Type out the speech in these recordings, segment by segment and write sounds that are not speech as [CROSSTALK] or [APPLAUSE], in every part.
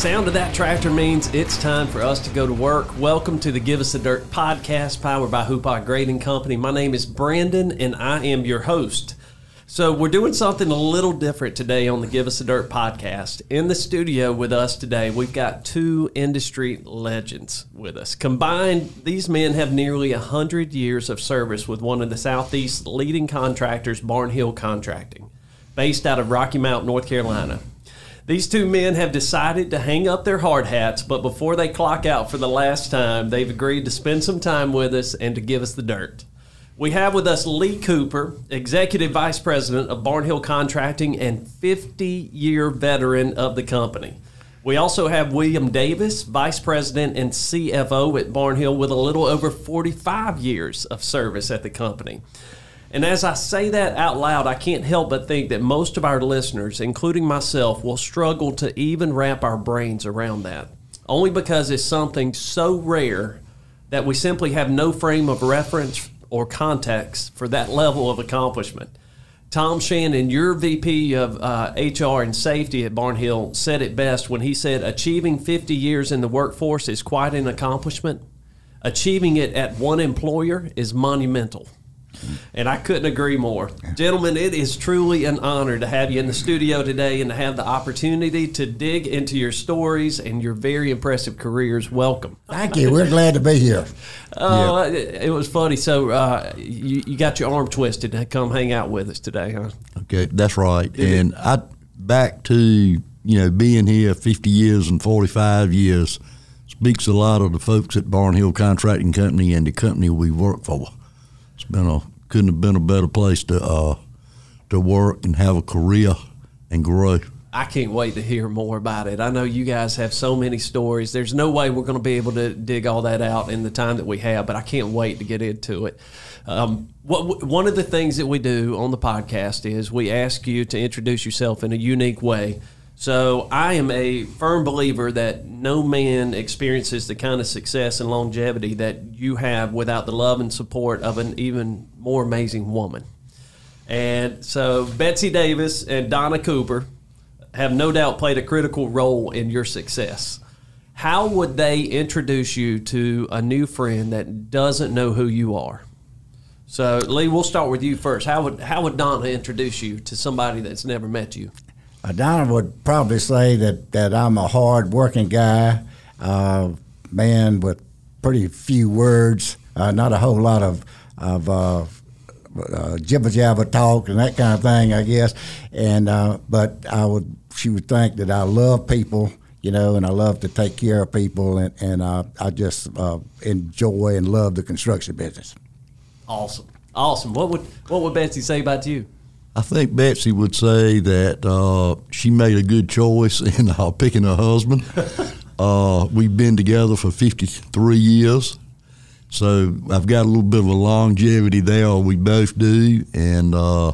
sound of that tractor means it's time for us to go to work. Welcome to the Give Us the Dirt podcast powered by Hoopaugh Grading Company. My name is Brandon and I am your host. So, we're doing something a little different today on the Give Us the Dirt podcast. In the studio with us today, we've got two industry legends with us. Combined, these men have nearly 100 years of service with one of the Southeast's leading contractors, Barnhill Contracting, based out of Rocky Mount, North Carolina. These two men have decided to hang up their hard hats, but before they clock out for the last time, they've agreed to spend some time with us and to give us the dirt. We have with us Lee Cooper, Executive Vice President of Barnhill Contracting and 50 year veteran of the company. We also have William Davis, Vice President and CFO at Barnhill, with a little over 45 years of service at the company. And as I say that out loud, I can't help but think that most of our listeners, including myself, will struggle to even wrap our brains around that. Only because it's something so rare that we simply have no frame of reference or context for that level of accomplishment. Tom Shannon, your VP of uh, HR and safety at Barnhill, said it best when he said, Achieving 50 years in the workforce is quite an accomplishment. Achieving it at one employer is monumental. And I couldn't agree more. Gentlemen, it is truly an honor to have you in the studio today and to have the opportunity to dig into your stories and your very impressive careers. Welcome. Thank you. We're glad to be here. Uh, it, it was funny. So uh, you, you got your arm twisted to come hang out with us today, huh? Okay, that's right. and I back to you know being here 50 years and 45 years speaks a lot of the folks at Barnhill Contracting Company and the company we work for. Been a couldn't have been a better place to uh, to work and have a career and grow. I can't wait to hear more about it. I know you guys have so many stories. There's no way we're going to be able to dig all that out in the time that we have, but I can't wait to get into it. Um, what, one of the things that we do on the podcast is we ask you to introduce yourself in a unique way. So I am a firm believer that no man experiences the kind of success and longevity that you have without the love and support of an even more amazing woman. And so Betsy Davis and Donna Cooper have no doubt played a critical role in your success. How would they introduce you to a new friend that doesn't know who you are? So Lee, we'll start with you first. How would how would Donna introduce you to somebody that's never met you? Donna would probably say that, that I'm a hard working guy, uh, man with pretty few words, uh, not a whole lot of, of uh, uh, jibber jabber talk and that kind of thing, I guess. And uh, but I would she would think that I love people, you know, and I love to take care of people, and and uh, I just enjoy and love the construction business. Awesome, awesome. What would what would Betsy say about you? I think Betsy would say that uh, she made a good choice [LAUGHS] in uh, picking her husband. [LAUGHS] uh, we've been together for 53 years, so I've got a little bit of a longevity there. We both do, and uh,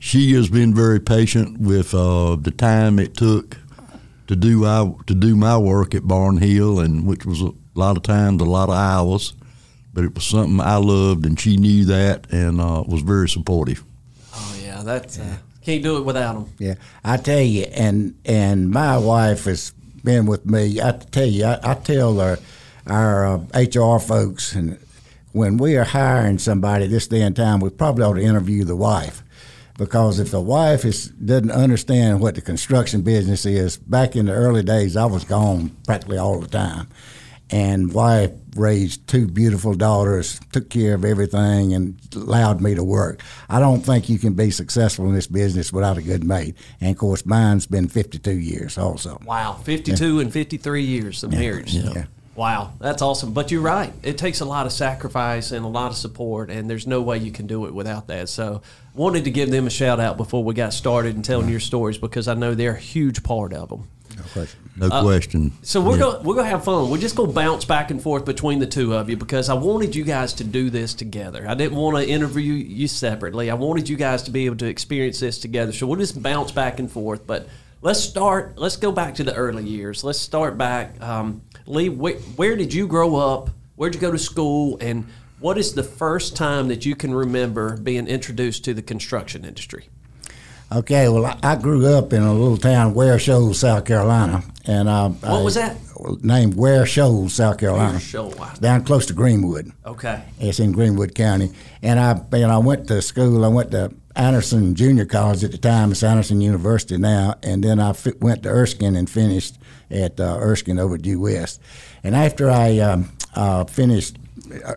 she has been very patient with uh, the time it took to do our, to do my work at Barnhill, and which was a lot of times, a lot of hours. But it was something I loved, and she knew that, and uh, was very supportive. That's uh, can't do it without them. Yeah, I tell you, and and my wife has been with me. I tell you, I, I tell our our uh, HR folks, and when we are hiring somebody this day and time, we probably ought to interview the wife. Because if the wife is doesn't understand what the construction business is, back in the early days, I was gone practically all the time, and wife raised two beautiful daughters, took care of everything, and allowed me to work. I don't think you can be successful in this business without a good mate. And of course, mine's been 52 years also. Wow, 52 yeah. and 53 years of marriage. Yeah. yeah. Wow, that's awesome. But you're right. It takes a lot of sacrifice and a lot of support, and there's no way you can do it without that. So, wanted to give them a shout out before we got started and telling your stories because I know they're a huge part of them. No question. No uh, question. So we're yeah. gonna we're gonna have fun. We're just gonna bounce back and forth between the two of you because I wanted you guys to do this together. I didn't want to interview you separately. I wanted you guys to be able to experience this together. So we'll just bounce back and forth. But let's start. Let's go back to the early years. Let's start back. Um, Lee, where, where did you grow up? Where'd you go to school? And what is the first time that you can remember being introduced to the construction industry? Okay, well, I, I grew up in a little town, Ware Shoals, South Carolina, and uh, What was that? Named Ware Shoals, South Carolina. Ware Shoals. Down close to Greenwood. Okay. It's in Greenwood County, and I, know, I went to school. I went to Anderson Junior College at the time. It's Anderson University now, and then I went to Erskine and finished at uh, Erskine over Due West. And after I um, uh, finished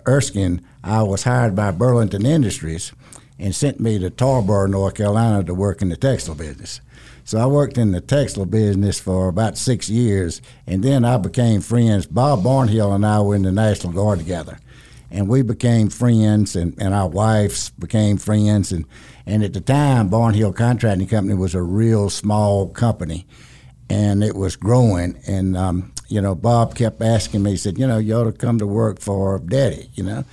Erskine, I was hired by Burlington Industries and sent me to Tarboro, North Carolina, to work in the textile business. So I worked in the textile business for about six years, and then I became friends. Bob Barnhill and I were in the National Guard together, and we became friends, and, and our wives became friends. And, and at the time, Barnhill Contracting Company was a real small company, and it was growing. And um, you know, Bob kept asking me, he said, you know, you ought to come to work for Daddy, you know.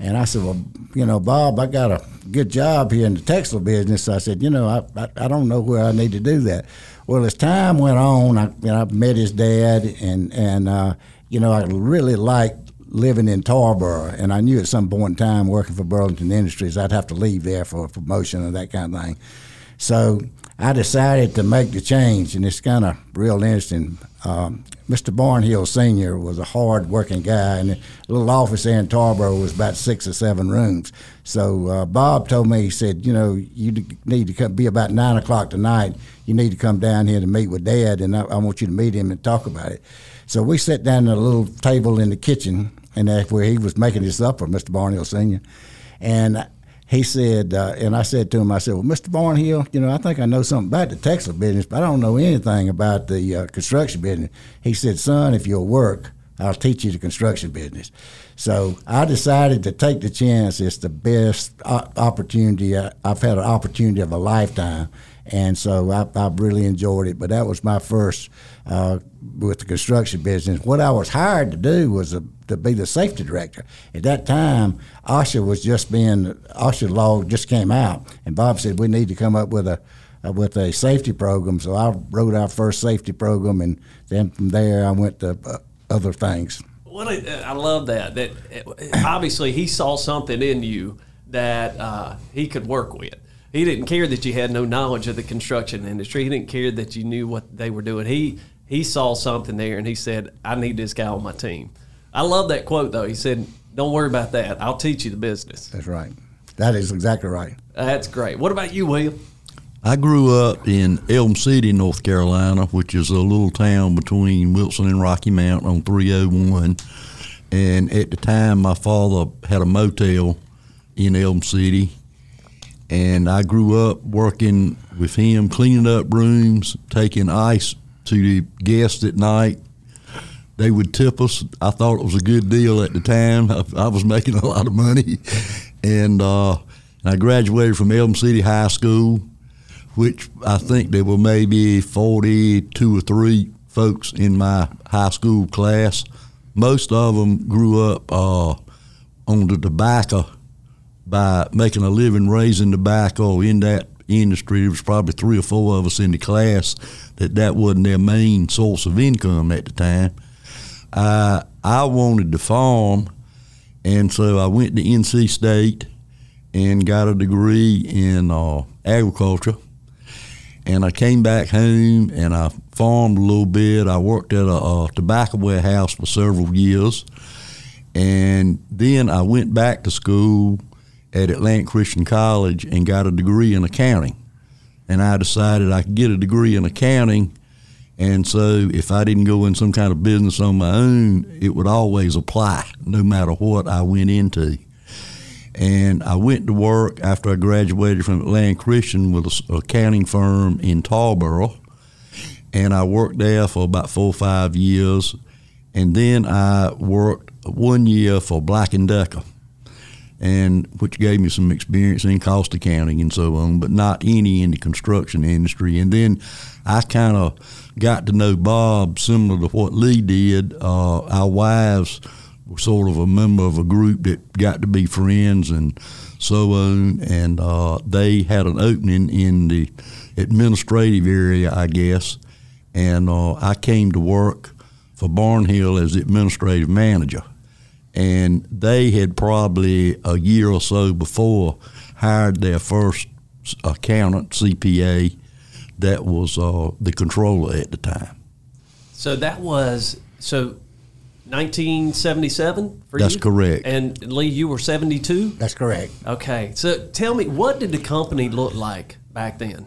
And I said, well, you know, Bob, I got a good job here in the textile business. I said, you know, I, I, I don't know where I need to do that. Well, as time went on, I, you know, I met his dad, and and uh, you know, I really liked living in Tarboro, and I knew at some point in time, working for Burlington Industries, I'd have to leave there for a promotion or that kind of thing. So I decided to make the change, and it's kind of real interesting. Um, Mr. Barnhill Sr. was a hard working guy, and the little office there in Tarboro was about six or seven rooms. So uh, Bob told me, he said, You know, you need to come, be about nine o'clock tonight. You need to come down here to meet with Dad, and I, I want you to meet him and talk about it. So we sat down at a little table in the kitchen, and that's where he was making his supper, Mr. Barnhill Sr. And he said, uh, and I said to him, I said, well, Mr. Barnhill, you know, I think I know something about the textile business, but I don't know anything about the uh, construction business. He said, son, if you'll work, I'll teach you the construction business. So I decided to take the chance. It's the best opportunity. I've had an opportunity of a lifetime. And so I, I really enjoyed it. But that was my first uh, with the construction business. What I was hired to do was a, to be the safety director. At that time, OSHA was just being OSHA law just came out, and Bob said we need to come up with a uh, with a safety program. So I wrote our first safety program, and then from there I went to uh, other things. Well, I love that. That obviously he saw something in you that uh, he could work with. He didn't care that you had no knowledge of the construction industry. He didn't care that you knew what they were doing. He he saw something there and he said, "I need this guy on my team." I love that quote though. He said, "Don't worry about that. I'll teach you the business." That's right. That is exactly right. That's great. What about you, William? I grew up in Elm City, North Carolina, which is a little town between Wilson and Rocky Mount on 301. And at the time, my father had a motel in Elm City. And I grew up working with him, cleaning up rooms, taking ice to the guests at night. They would tip us. I thought it was a good deal at the time. I, I was making a lot of money. And uh, I graduated from Elm City High School which I think there were maybe 42 or 3 folks in my high school class. Most of them grew up uh, on the tobacco by making a living raising tobacco in that industry. There was probably three or four of us in the class that that wasn't their main source of income at the time. Uh, I wanted to farm, and so I went to NC State and got a degree in uh, agriculture and I came back home and I farmed a little bit. I worked at a, a, tobacco warehouse for several years, and then I went back to school at Atlantic Christian College and got a degree in accounting. And I decided I could get a degree in accounting, and so if I didn't go in some kind of business on my own, it would always apply no matter what I went into. And I went to work after I graduated from Atlantic Christian with an accounting firm in Tarboro. And I worked there for about four or five years. And then I worked one year for Black & Decker, and which gave me some experience in cost accounting and so on, but not any in the construction industry. And then I kind of got to know Bob similar to what Lee did. Uh, our wives were – sort of a member of a group that got to be friends and so on. And uh, they had an opening in the administrative area, I guess. And uh, I came to work for Barnhill as the administrative manager. And they had probably a year or so before hired their first accountant, CPA, that was uh, the controller at the time. So that was so 1977 for That's you? correct. And Lee, you were 72? That's correct. Okay. So tell me, what did the company look like back then?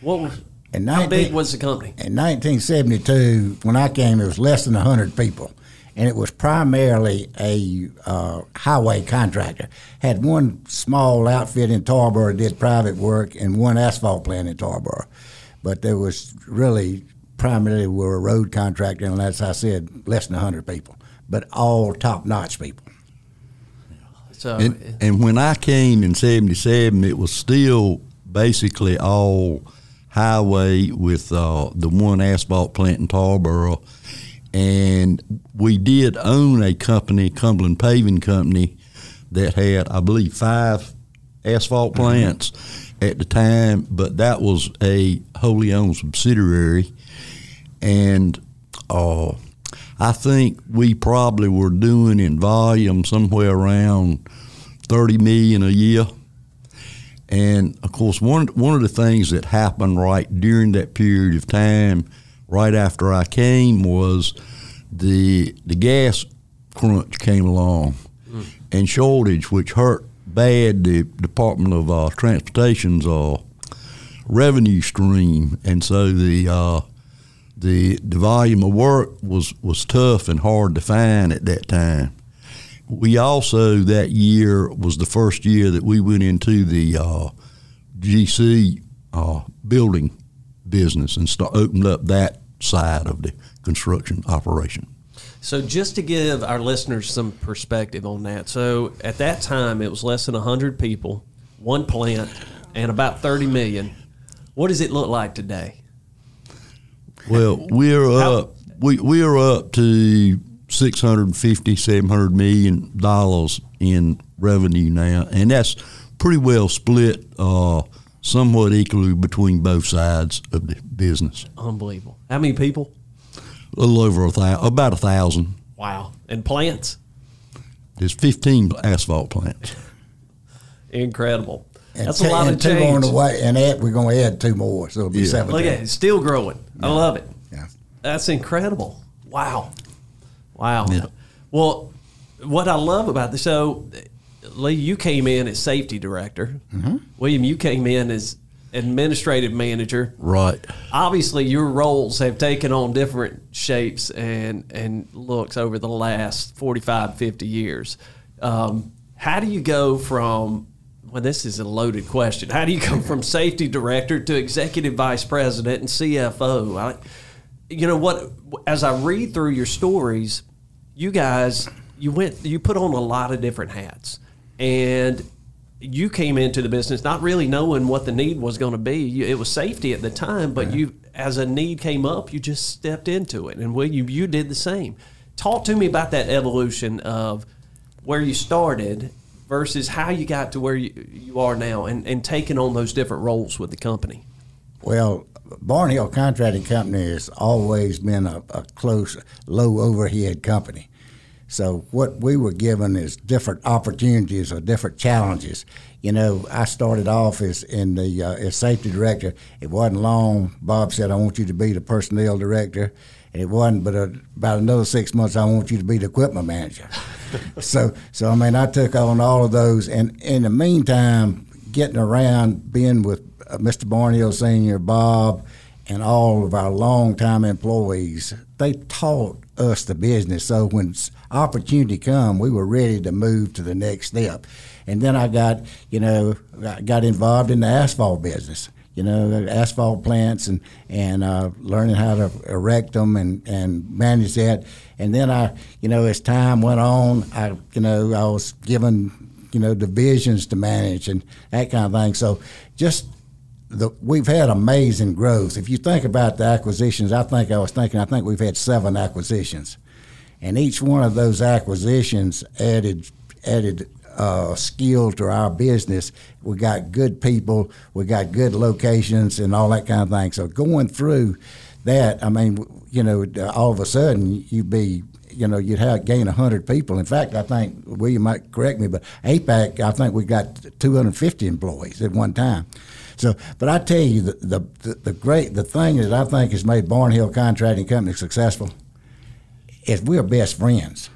What was, In how big was the company? In 1972, when I came, it was less than 100 people. And it was primarily a uh, highway contractor. Had one small outfit in Tarboro did private work, and one asphalt plant in Tarboro. But there was really primarily we were a road contractor, and as I said, less than 100 people, but all top notch people. So And, and when I came in '77, it was still basically all highway with uh, the one asphalt plant in Tarboro. And we did own a company, Cumberland Paving Company, that had, I believe, five asphalt plants at the time, but that was a wholly owned subsidiary. And uh, I think we probably were doing in volume somewhere around 30 million a year. And of course, one one of the things that happened right during that period of time, right after I came, was the the gas crunch came along and shortage, which hurt bad the Department of uh, Transportation's uh, revenue stream, and so the uh, the the volume of work was was tough and hard to find at that time. We also that year was the first year that we went into the uh, GC uh, building business and opened up that side of the construction operation. So just to give our listeners some perspective on that. So at that time it was less than 100 people, one plant and about 30 million. What does it look like today? Well, we're up. We we are up to 650, 700 million dollars in revenue now, and that's pretty well split, uh, somewhat equally between both sides of the business. Unbelievable. How many people? A little over a thousand, about a thousand. Wow. And plants? There's 15 asphalt plants. Incredible. And That's t- a lot and of two change. on the way, and add, we're going to add two more, so it'll be Yeah. seven. Look at it, it's still growing. I love it. Yeah. That's incredible. Wow. Wow. Yeah. Well, what I love about this, so Lee, you came in as safety director. Mm-hmm. William, you came in as administrative manager. Right. Obviously, your roles have taken on different shapes and, and looks over the last 45, 50 years. Um, how do you go from, well, this is a loaded question. How do you go [LAUGHS] from safety director to executive vice president and CFO? I, you know what? As I read through your stories, you guys, you went, you put on a lot of different hats, and you came into the business not really knowing what the need was going to be. You, it was safety at the time, but you, as a need came up, you just stepped into it, and William, you did the same. Talk to me about that evolution of where you started versus how you got to where you, you are now, and, and taking on those different roles with the company. Well, Barnhill Contracting Company has always been a, a close, low overhead company. So what we were given is different opportunities or different challenges. You know, I started off as in the uh, as safety director. It wasn't long. Bob said, "I want you to be the personnel director," and it wasn't. But uh, about another six months, I want you to be the equipment manager. [LAUGHS] so, so I mean, I took on all of those, and in the meantime, getting around, being with uh, Mr. Barnhill Senior, Bob, and all of our longtime employees, they taught us the business. So when opportunity come, we were ready to move to the next step. And then I got, you know, I got involved in the asphalt business. You know, asphalt plants and and uh, learning how to erect them and and manage that. And then I, you know, as time went on, I, you know, I was given, you know, divisions to manage and that kind of thing. So just the, we've had amazing growth. If you think about the acquisitions, I think I was thinking, I think we've had seven acquisitions, and each one of those acquisitions added added uh, skill to our business. We got good people, we got good locations, and all that kind of thing. So going through that, I mean, you know, all of a sudden you'd be you know, you'd have gain hundred people. In fact, I think William might correct me, but APAC, I think we got 250 employees at one time. So, but I tell you, the, the the great the thing that I think has made Barnhill Contracting Company successful is we're best friends.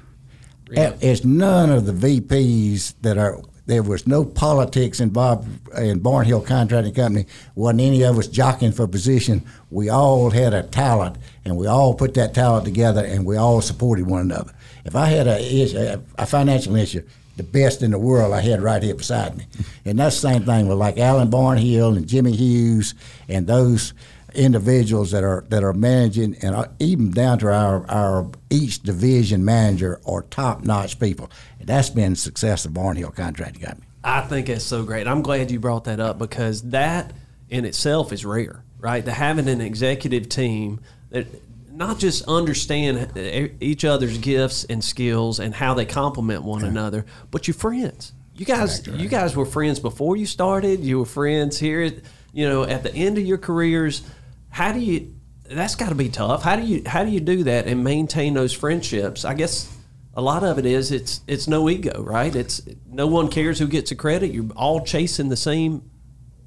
Really? It's none of the VPs that are there was no politics involved in Barnhill Contracting Company. wasn't any of us jockeying for position. We all had a talent, and we all put that talent together, and we all supported one another. If I had a, issue, a financial issue, the best in the world I had right here beside me, and that's the same thing with like Alan Barnhill and Jimmy Hughes and those individuals that are that are managing, and uh, even down to our our each division manager are top notch people. And that's been the success of Barnhill Contracting Company. I think it's so great. I'm glad you brought that up because that in itself is rare, right? To having an executive team that not just understand each other's gifts and skills and how they complement one another, but you're friends. You guys, right. you guys were friends before you started. You were friends here, you know, at the end of your careers. How do you? That's got to be tough. How do you? How do you do that and maintain those friendships? I guess a lot of it is it's it's no ego, right? It's no one cares who gets the credit. You're all chasing the same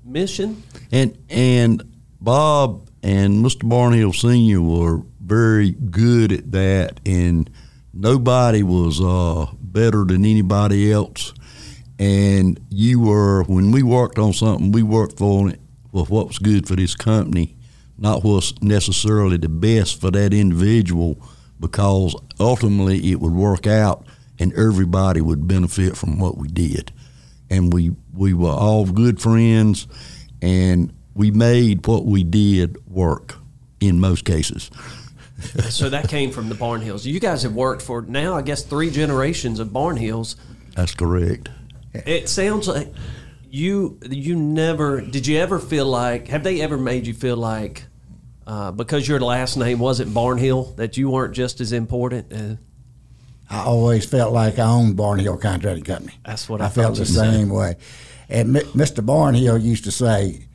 mission. And and Bob and Mr. Barnhill Senior were very good at that, and nobody was uh, better than anybody else. And you were when we worked on something, we worked for it for what was good for this company, not what's necessarily the best for that individual, because ultimately it would work out and everybody would benefit from what we did. And we we were all good friends, and we made what we did work in most cases. [LAUGHS] so that came from the Barnhills. You guys have worked for now, I guess, three generations of Barnhills. That's correct. It sounds like you you never did you ever feel like have they ever made you feel like uh, because your last name wasn't Barnhill that you weren't just as important? Uh, I always felt like I owned Barnhill Contracting Company. That's what I I felt the you'd say. same way. And M- Mr. Barnhill used to say,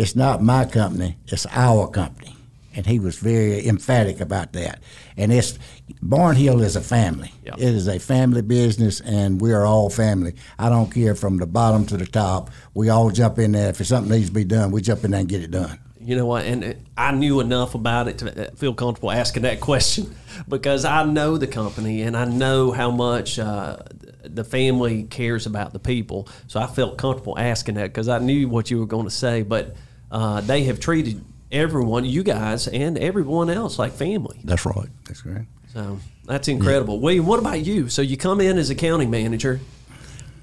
"It's not my company; it's our company," and he was very emphatic about that. And it's Barnhill is a family. Yeah. It is a family business, and we are all family. I don't care from the bottom to the top. We all jump in there. If something needs to be done, we jump in there and get it done. You know what? And I knew enough about it to uh, feel comfortable asking that [LAUGHS] question because I know the company and I know how much uh, the family cares about the people. So I felt comfortable asking that because I knew what you were going to say. But uh, they have treated everyone, you guys, and everyone else like family. That's right. That's correct. So that's incredible. William, what about you? So you come in as accounting manager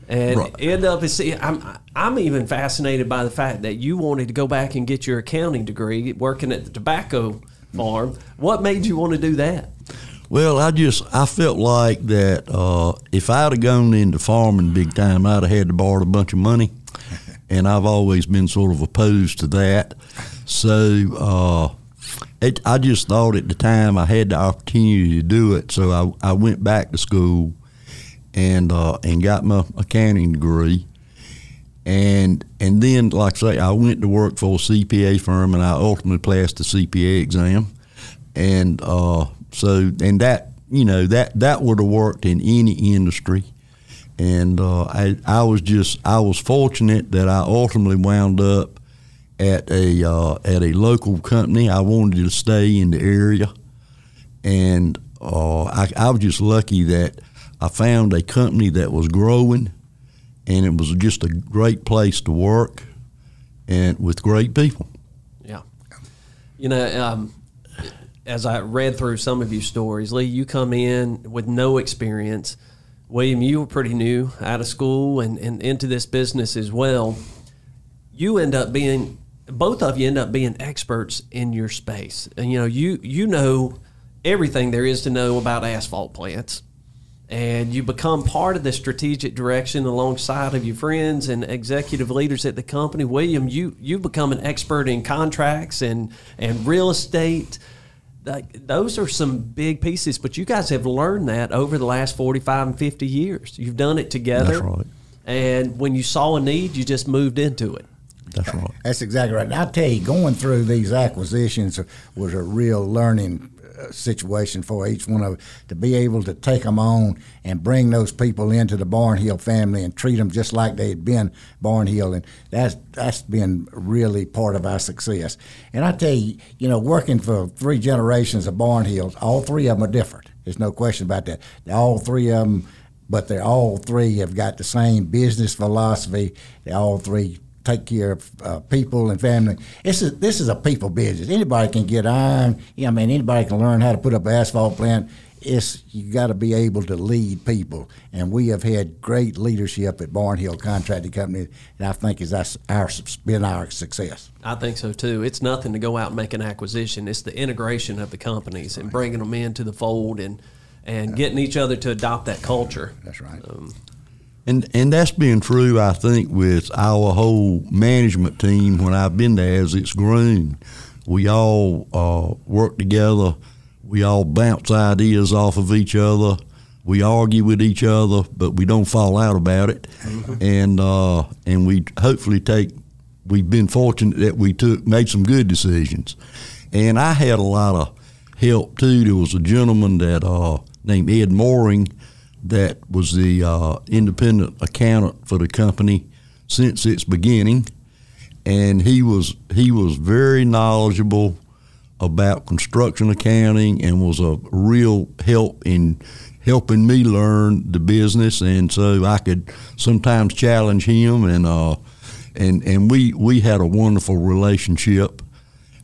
and Right. end up as see I'm I'm even fascinated by the fact that you wanted to go back and get your accounting degree working at the tobacco farm. What made you want to do that? Well, I just I felt like that uh, if I'd have gone into farming big time, I'd have had to borrow a bunch of money, and I've always been sort of opposed to that. So uh, it, I just thought at the time I had the opportunity to do it, so I, I went back to school and uh, and got my accounting degree. And and then, like I say, I went to work for a CPA firm, and I ultimately passed the CPA exam. And uh, so, and that you know that that would have worked in any industry. And uh, I I was just I was fortunate that I ultimately wound up at a uh, at a local company. I wanted to stay in the area, and uh, I, I was just lucky that I found a company that was growing, and it was just a great place to work, and with great people. Yeah. You know, um, as I read through some of your stories, Lee, you come in with no experience. William, you were pretty new out of school and, and into this business as well. You end up being, both of you end up being experts in your space. And, you know, you, you know everything there is to know about asphalt plants. And you become part of the strategic direction alongside of your friends and executive leaders at the company. William, you you become an expert in contracts and and real estate like those are some big pieces but you guys have learned that over the last 45 and 50 years you've done it together That's right. and when you saw a need you just moved into it That's right. That's exactly right. And I tell you, going through these acquisitions was a real learning situation for each one of to be able to take them on and bring those people into the Barnhill family and treat them just like they had been Barnhill, and that's that's been really part of our success. And I tell you, you know, working for three generations of Barnhills, all three of them are different. There's no question about that. All three of them, but they're all three have got the same business philosophy. They all three take care of uh, people and family. This is this is a people business. Anybody can get iron. Yeah, I mean anybody can learn how to put up an asphalt plant. It's you got to be able to lead people, and we have had great leadership at Barnhill Contracting Company, and I think is that's our been our success. I think so too. It's nothing to go out and make an acquisition. It's the integration of the companies and bringing them into the fold and and getting each other to adopt that culture. That's right. Um, and and that's been true, I think, with our whole management team when I've been there as it's grown. We all uh, work together. We all bounce ideas off of each other. We argue with each other, but we don't fall out about it. Mm-hmm. And uh, and we hopefully take. We've been fortunate that we took made some good decisions. And I had a lot of help too. There was a gentleman that uh, named Ed Mooring that was the uh, independent accountant for the company since its beginning, and he was he was very knowledgeable about construction accounting and was a real help in helping me learn the business, and so I could sometimes challenge him, and uh, and and we we had a wonderful relationship.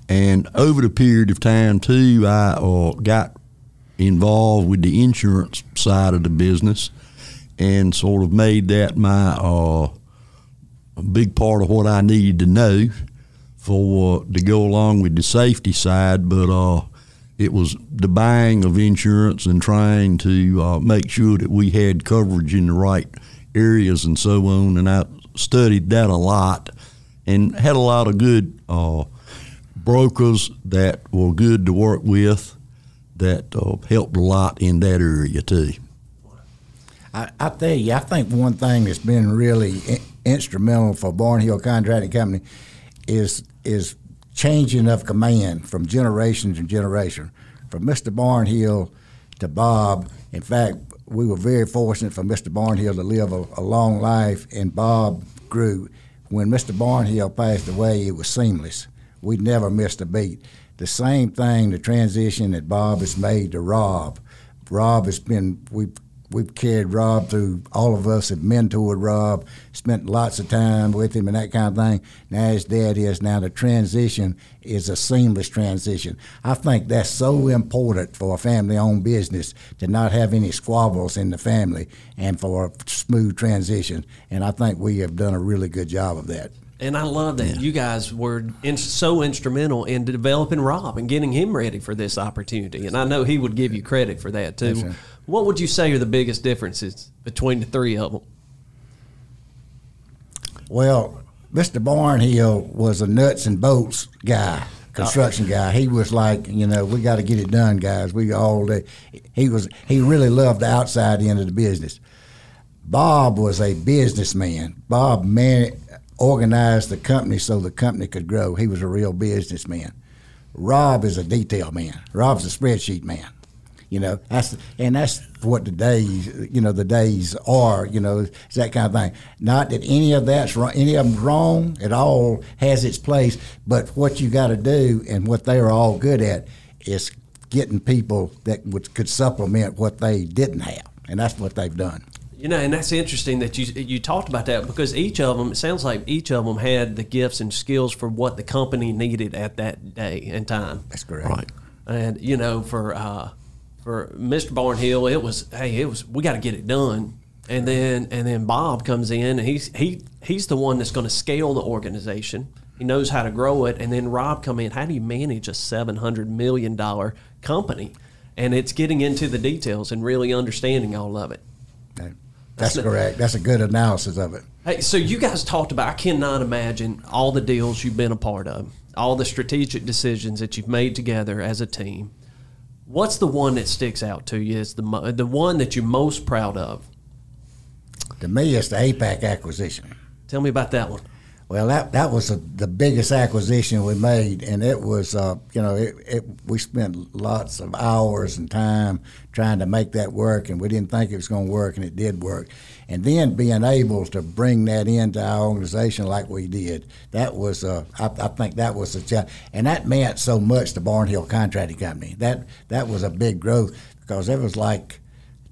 And over the period of time too, I uh, got involved with the insurance side of the business and sort of made that my uh, a big part of what I needed to know for uh, to go along with the safety side. But uh, it was the buying of insurance and trying to uh, make sure that we had coverage in the right areas and so on. And I studied that a lot and had a lot of good uh, brokers that were good to work with that uh, helped a lot in that area too. I, I tell you, I think one thing that's been really in, instrumental for Barnhill Contracting Company is is changing of command from generation to generation, from Mr. Barnhill to Bob. In fact, we were very fortunate for Mr. Barnhill to live a, a long life, and Bob grew. When Mr. Barnhill passed away, it was seamless. We never missed a beat the same thing, the transition that Bob has made to Rob. Rob has been, we've, we've carried Rob through, all of us have mentored Rob, spent lots of time with him and that kind of thing. Now his dad is, now the transition is a seamless transition. I think that's so important for a family owned business to not have any squabbles in the family and for a smooth transition. And I think we have done a really good job of that. And I love that yeah. you guys were in, so instrumental in developing Rob and getting him ready for this opportunity. And I know he would give you credit for that too. Right. What would you say are the biggest differences between the three of them? Well, Mr. Barnhill was a nuts and bolts guy, construction guy. He was like, you know, we got to get it done, guys. We all day. He was he really loved the outside end of the business. Bob was a businessman. Bob man, organized the company so the company could grow. He was a real businessman. Rob is a detail man. Rob's a spreadsheet man. You know, that's and that's what the days, you know, the days are. You know, it's that kind of thing. Not that any of that's wrong, any of them's wrong. It all has its place. But what you got to do, and what they are all good at, is getting people that would could supplement what they didn't have, and that's what they've done. You know, and that's interesting that you you talked about that because each of them, it sounds like each of them had the gifts and skills for what the company needed at that day and time. That's correct. Right. And you know, for uh, for Mr. Barnhill, it was hey, it was we got to get it done. And then and then Bob comes in and he's he he's the one that's going to scale the organization. He knows how to grow it. And then Rob come in. How do you manage a seven hundred million dollar company? And it's getting into the details and really understanding all of it. That's, correct. That's a good analysis of it. Hey, so you guys talked about. I cannot imagine all the deals you've been a part of, all the strategic decisions that you've made together as a team. What's the one that sticks out to you? Is the the one that you're most proud of? To me, it's the APAC acquisition. Tell me about that one. Well, that that was a, the biggest acquisition we made, and it was uh, you know it, it, we spent lots of hours and time trying to make that work, and we didn't think it was going to work, and it did work. And then being able to bring that into our organization like we did, that was uh, I, I think that was a challenge, and that meant so much to Barnhill Contracting Company. That that was a big growth because there was like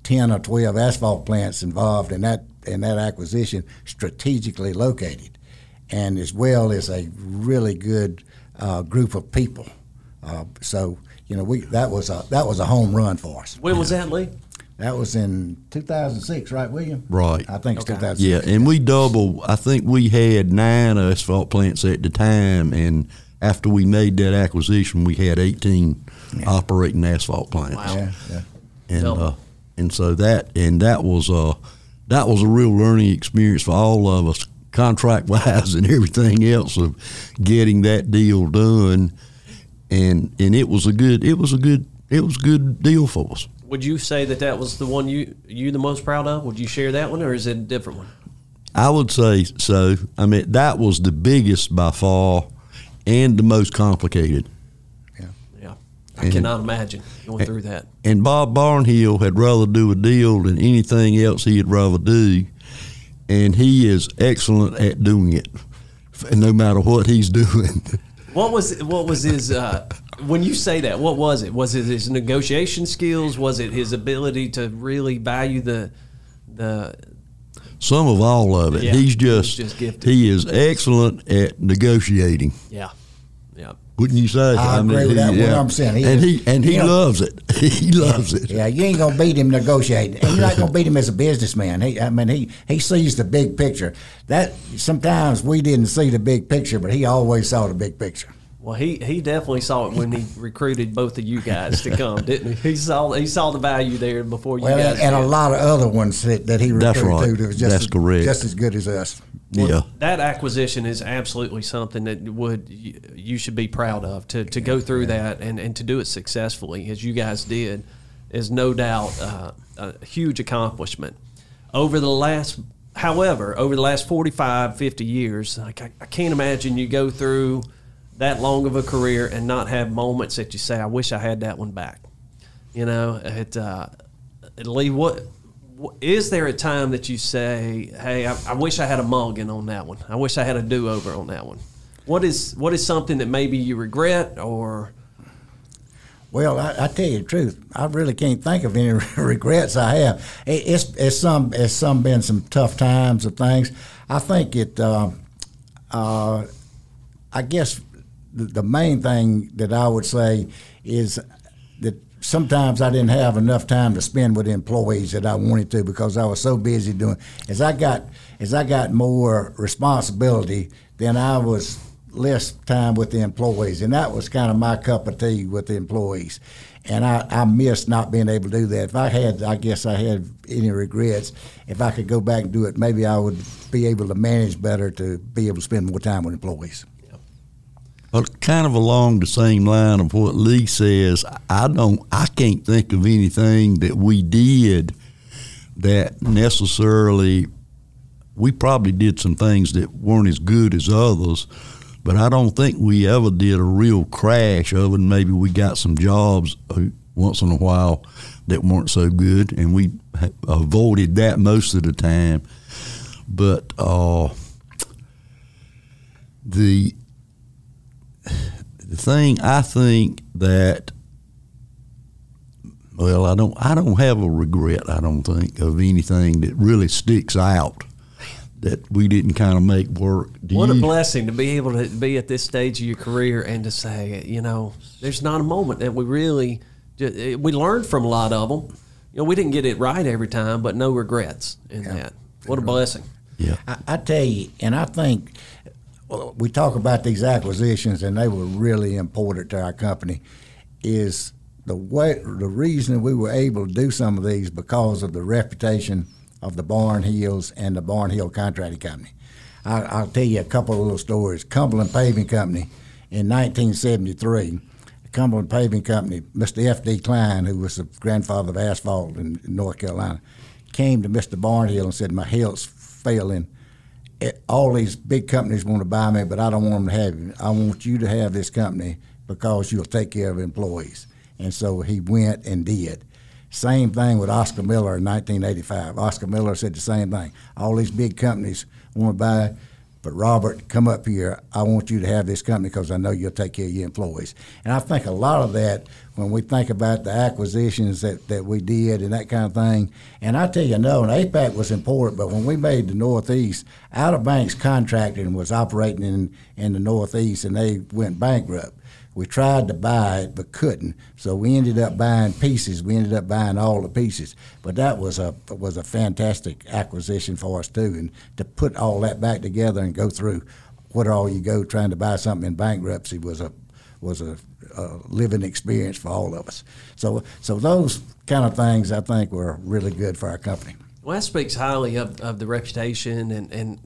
ten or twelve asphalt plants involved in that in that acquisition, strategically located and as well as a really good uh, group of people. Uh, so you know, we that was a that was a home run for us. When was that, Lee? That was in 2006, right, William? Right. I think it's Okay. 2006. Yeah, and we doubled. I think we had nine asphalt plants at the time, and after we made that acquisition, we had 18 operating asphalt plants. Wow. Yeah, yeah. and Double. uh, and so that and that was uh that was a real learning experience for all of us, contract wise and everything else of getting that deal done, and and it was a good it was a good it was a good deal for us. Would you say that that was the one you you the most proud of? Would you share that one, or is it a different one? I would say so. I mean that was the biggest by far, and the most complicated. Yeah, yeah. I And- cannot imagine going through that. And Bob Barnhill had rather do a deal than anything else he'd rather do, and he is excellent at doing it, no matter what he's [LAUGHS] doing. What was what was his uh, when you say that? What was it? Was it his negotiation skills? Was it his ability to really value the the? Some of all of it. Yeah, he's he's just, just gifted. he is excellent at negotiating. Yeah, yeah. Wouldn't you say? I agree with that 100%. He and he and he know- loves it. [LAUGHS] he loves it. Yeah, you ain't gonna beat him negotiating, and you're not gonna beat him as a businessman. He, I mean, he he sees the big picture. That sometimes we didn't see the big picture, but he always saw the big picture. Well, he, he definitely saw it when he [LAUGHS] recruited both of you guys to come, didn't he? He saw he saw the value there before you Well, guys. and, and a lot of other ones that, that he recruited That's right. too that was just That's as, correct. just as good as us. yeah. That acquisition is absolutely something that would you, you should be proud of to, to go through that and, and to do it successfully as you guys did is no doubt uh, a huge accomplishment. Over the last, however, over the last 45, 50 years, like I, I can't imagine you go through that long of a career and not have moments that you say, "I wish I had that one back." You know, it. Uh, Lee, what wh- is there a time that you say, "Hey, I, I wish I had a mulligan on that one. I wish I had a do over on that one." What is what is something that maybe you regret or Well, I, I tell you the truth, I really can't think of any [LAUGHS] regrets I have. It, it's it's some it's some been some tough times or things. I think it. Uh, uh, I guess the, the main thing that I would say is that sometimes I didn't have enough time to spend with employees that I wanted to because I was so busy doing. As I got as I got more responsibility, then I was less time with the employees, and that was kind of my cup of tea with the employees. And I, I missed not being able to do that. If I had, I guess I had any regrets. If I could go back and do it, maybe I would be able to manage better to be able to spend more time with employees. Well, kind of along the same line of what Lee says, I don't, I can't think of anything that we did that necessarily. We probably did some things that weren't as good as others, but I don't think we ever did a real crash. Other than maybe we got some jobs uh, once in a while that weren't so good, and we avoided that most of the time. But uh, the the thing I think that well, I don't I don't have a regret, I don't think, of anything that really sticks out that we didn't kind of make work. Do what a blessing to be able to be at this stage of your career and to say, you know, there's not a moment that we really eh, we learned from a lot of them. You know, we didn't get it right every time, but no regrets in that. What a blessing. yeah. I, I tell you, and I think well, we talk about these acquisitions, and they were really important to our company. Is the way the reason we were able to do some of these because of the reputation of the Barnhills and the Barnhill Contracting Company. I, I'll tell you a couple of little stories. Cumberland Paving Company in 1973. Cumberland Paving Company, Mr. F.D. Klein, who was the grandfather of asphalt in, in North Carolina, came to Mr. Barnhill and said, My health's failing all these big companies want to buy me, but I don't want them to have you. I want you to have this company because you'll take care of employees. And so he went and did. Same thing with Oscar Miller in 1985. Oscar Miller said the same thing. All these big companies want to buy, but Robert, come up here. I want you to have this company because I know you'll take care of your employees. And I think a lot of that, when we think about the acquisitions that, that we did and that kind of thing, and I tell you, no, and APAC was important, but when we made the Northeast, Outer Banks contracting was operating in, in the Northeast and they went bankrupt. We tried to buy it but couldn't, so we ended up buying pieces. We ended up buying all the pieces, but that was a was a fantastic acquisition for us too. And to put all that back together and go through what all you go trying to buy something in bankruptcy was a was a, a living experience for all of us. So so those kind of things I think were really good for our company. Well, that speaks highly of, of the reputation and, and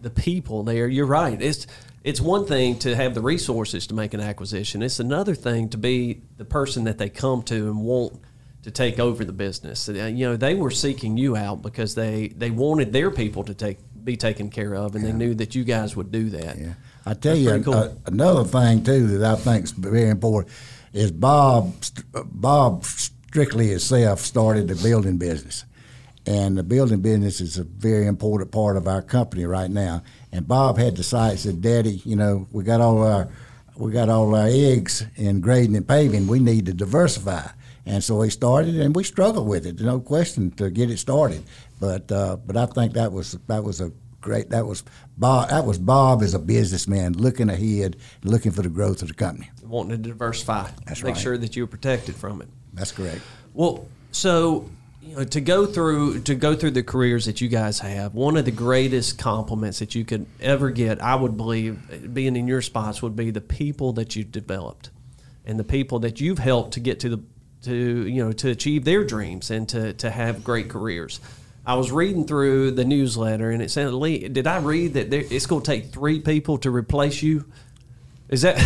the people there. You're right. It's it's one thing to have the resources to make an acquisition. It's another thing to be the person that they come to and want to take over the business. Uh, you know, they were seeking you out because they they wanted their people to take be taken care of, and yeah. they knew that you guys would do that. Yeah, I tell That's you, cool. uh, another thing too that I think is very important is Bob Bob strictly himself started the building business, and the building business is a very important part of our company right now. And Bob had decided, said, Daddy, you know, we got all our we got all our eggs in grading and paving. We need to diversify. And so he started, and we struggled with it, no question, to get it started. But uh, but I think that was that was a great. That was Bob. That was Bob as a businessman looking ahead, looking for the growth of the company, wanting to diversify. That's make right. sure that you were protected from it. That's correct. Well, so you know, to go through to go through the careers that you guys have, one of the greatest compliments that you could ever get, I would believe, being in your spots, would be the people that you've developed, and the people that you've helped to get to the to you know to achieve their dreams and to to have great careers. I was reading through the newsletter, and it said, "Lee, did I read that there, it's going to take three people to replace you?" Is that?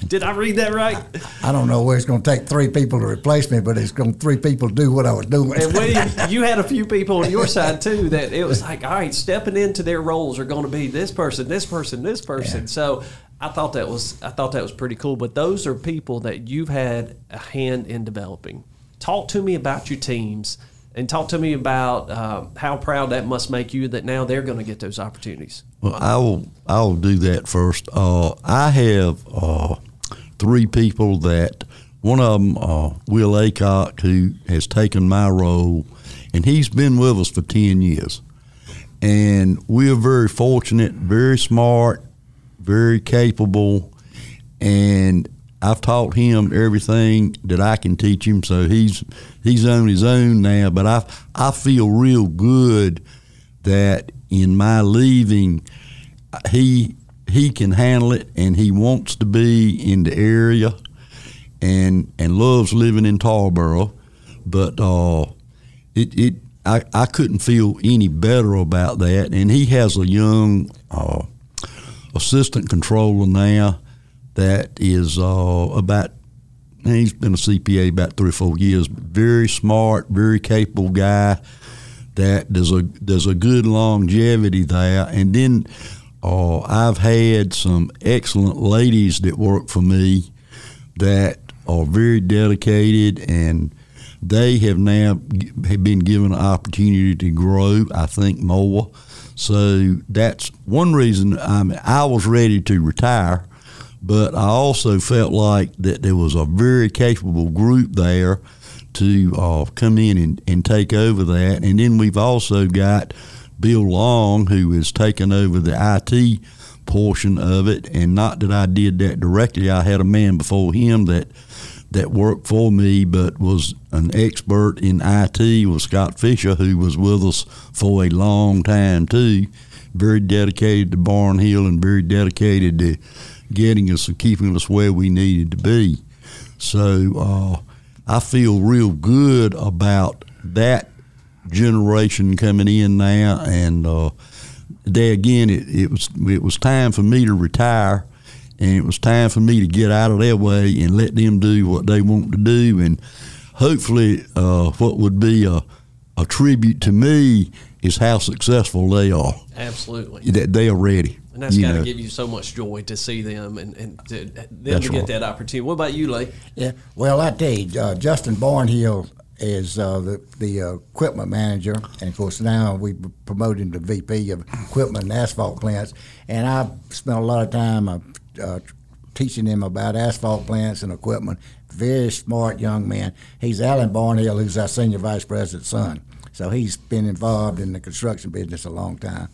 [LAUGHS] did I read that right? I don't know where it's going to take three people to replace me, but it's going to three people do what I was doing. and William, [LAUGHS] you had a few people on your side too that it was like, all right, stepping into their roles are going to be this person, this person, this person. Yeah. So I thought that was I thought that was pretty cool. But those are people that you've had a hand in developing. Talk to me about your teams and talk to me about uh, how proud that must make you that now they're going to get those opportunities. Well, I will. I will do that first. Uh, I have uh, three people that one of them, uh, Will Aycock, who has taken my role, and he's been with us for ten years, and we are very fortunate, very smart, very capable, and I've taught him everything that I can teach him, so he's he's on his own now. But I I feel real good that in my leaving, he he can handle it, and he wants to be in the area, and and loves living in Tarboro. But uh, it it I, I couldn't feel any better about that. And he has a young uh, assistant controller now that is uh, about he's been a CPA about three or four years. Very smart, very capable guy. That there's a there's a good longevity there, and then uh, I've had some excellent ladies that work for me that are very dedicated and they have now have been given an opportunity to grow. I think more. So that's one reason I'm, I was ready to retire but I also felt like that there was a very capable group there to uh, come in and, and take over that. And then we've also got Bill Long, who has taken over the IT portion of it. And not that I did that directly, I had a man before him that that worked for me, but was an expert in IT was Scott Fisher, who was with us for a long time too. Very dedicated to Barnhill and very dedicated to getting us and keeping us where we needed to be. So uh, I feel real good about that generation coming in now, and uh, there again, it, it was it was time for me to retire, and it was time for me to get out of their way and let them do what they want to do, and hopefully, uh, what would be a a tribute to me is how successful they are. Absolutely. That they are ready. And that's you got to give you so much joy to see them and, and to, them to get right. that opportunity. What about you, Lee? Yeah. Well, I tell you, uh, Justin Barnhill is uh, the the uh, equipment manager, and of course now we promoted him to VP of equipment and asphalt plants. And I've spent a lot of time uh, uh, teaching him about asphalt plants and equipment. Very smart young man. He's Alan Barnhill, who's our senior vice president's son. So he's been involved in the construction business a long time.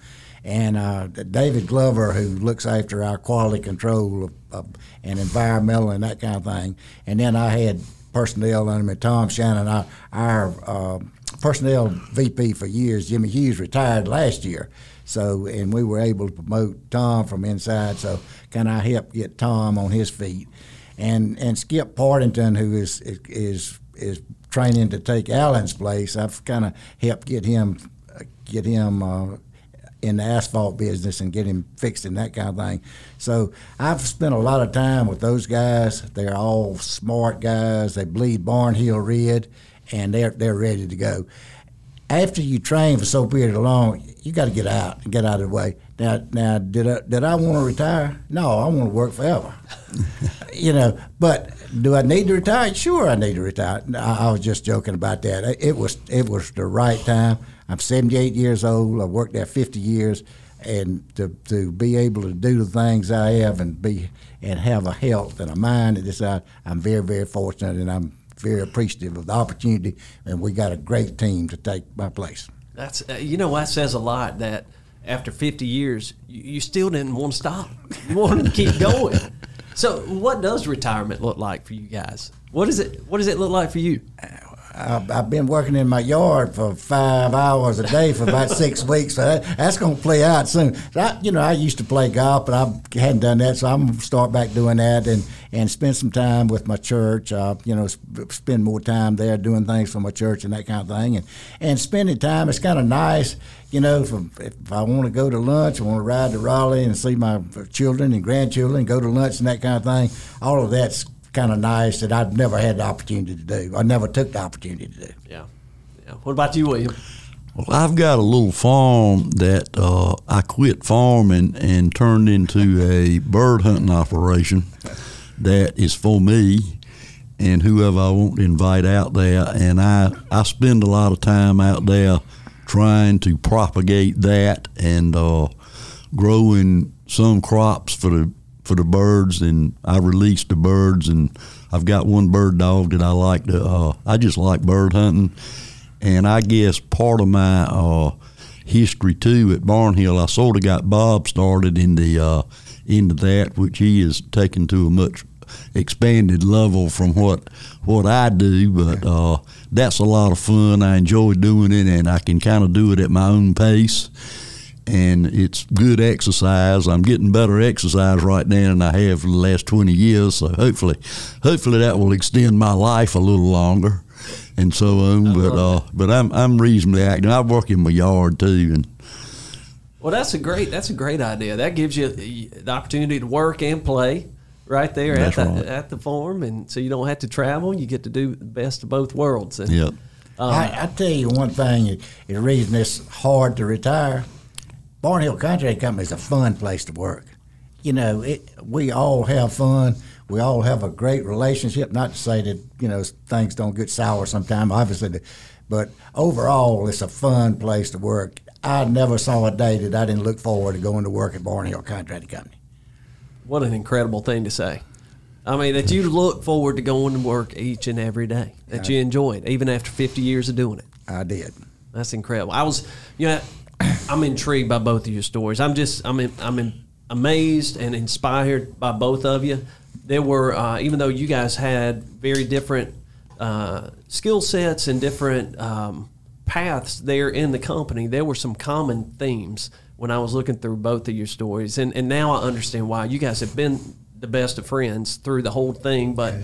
And uh, David Glover, who looks after our quality control of, of, and environmental and that kind of thing. And then I had personnel under me, Tom Shannon, our, our uh, personnel VP for years. Jimmy Hughes retired last year. So, and we were able to promote Tom from inside. So, can I help get Tom on his feet? And and Skip Partington, who is is is training to take Alan's place, I've kind of helped get him get him uh, in the asphalt business and get him fixed and that kind of thing. So I've spent a lot of time with those guys. They're all smart guys. They bleed Barnhill red, and they're they're ready to go. After you train for so period of long, you got to get out and get out of the way. Now, now, did I did I want to retire? No, I want to work forever. [LAUGHS] you know, but do I need to retire? Sure, I need to retire. I, I was just joking about that. It was it was the right time. I'm 78 years old. I worked there 50 years, and to, to be able to do the things I have and be and have a health and a mind at this hour, I'm very very fortunate, and I'm very appreciative of the opportunity. And we got a great team to take my place. That's uh, you know that says a lot that after 50 years you, you still didn't want to stop. You [LAUGHS] wanted to keep going. So what does retirement look like for you guys? What is it? What does it look like for you? I've, I've been working in my yard for five hours a day for about six [LAUGHS] weeks. So that, that's going to play out soon. So I, you know, I used to play golf, but I hadn't done that, so I'm going to start back doing that and, and spend some time with my church. Uh, you know, sp- spend more time there doing things for my church and that kind of thing. And and spending time is kind of nice. You know, if, if I want to go to lunch, I want to ride to Raleigh and see my children and grandchildren, go to lunch and that kind of thing. All of that's kind of nice that I've never had the opportunity to do. I never took the opportunity to do. Yeah. Yeah. What about you, William? Well, I've got a little farm that uh, I quit farming and turned into a bird hunting operation that is for me and whoever I want to invite out there. And I, I spend a lot of time out there trying to propagate that and uh, growing some crops for the for the birds. And I release the birds, and I've got one bird dog that I like to. Uh, I just like bird hunting and I guess part of my uh, history too at Barnhill, I sort of got Bob started in the uh, into that, which he is taken to a much expanded level from what what I do. But uh, that's a lot of fun. I enjoy doing it, and I can kind of do it at my own pace. And it's good exercise. I'm getting better exercise right now than I have for the last 20 years. So hopefully, hopefully that will extend my life a little longer and so on. But uh, but I'm I'm reasonably active. I work in my yard too, and Well, that's a great that's a great idea. That gives you the opportunity to work and play right there That's at the right. at the farm, and so you don't have to travel. You get to do the best of both worlds. And, yeah. I, I tell you one thing, the reason it's hard to retire, Barnhill Contract Company is a fun place to work. You know, it, we all have fun. We all have a great relationship. Not to say that you know things don't get sour sometime, obviously, but overall, it's a fun place to work. I never saw a day that I didn't look forward to going to work at Barnhill Contracting Company. What an incredible thing to say. I mean, that you look forward to going to work each and every day, that you enjoy it, even after 50 years of doing it. I did. That's incredible. I was, you know, I'm intrigued by both of your stories. I'm just, I'm, in, I'm in, amazed and inspired by both of you. There were, uh, even though you guys had very different uh, skill sets and different um, paths there in the company, there were some common themes when I was looking through both of your stories, and and now I understand why you guys have been the best of friends through the whole thing. But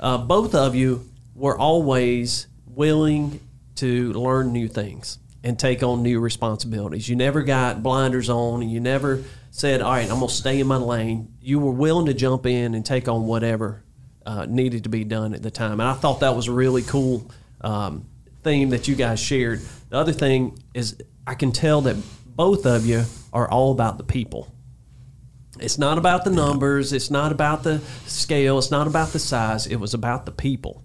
uh, both of you were always willing to learn new things and take on new responsibilities. You never got blinders on, and you never said, "All right, I'm gonna stay in my lane." You were willing to jump in and take on whatever uh, needed to be done at the time, and I thought that was a really cool um, theme that you guys shared. The other thing is I can tell that both of you are all about the people. It's not about the numbers. It's not about the scale. It's not about the size. It was about the people.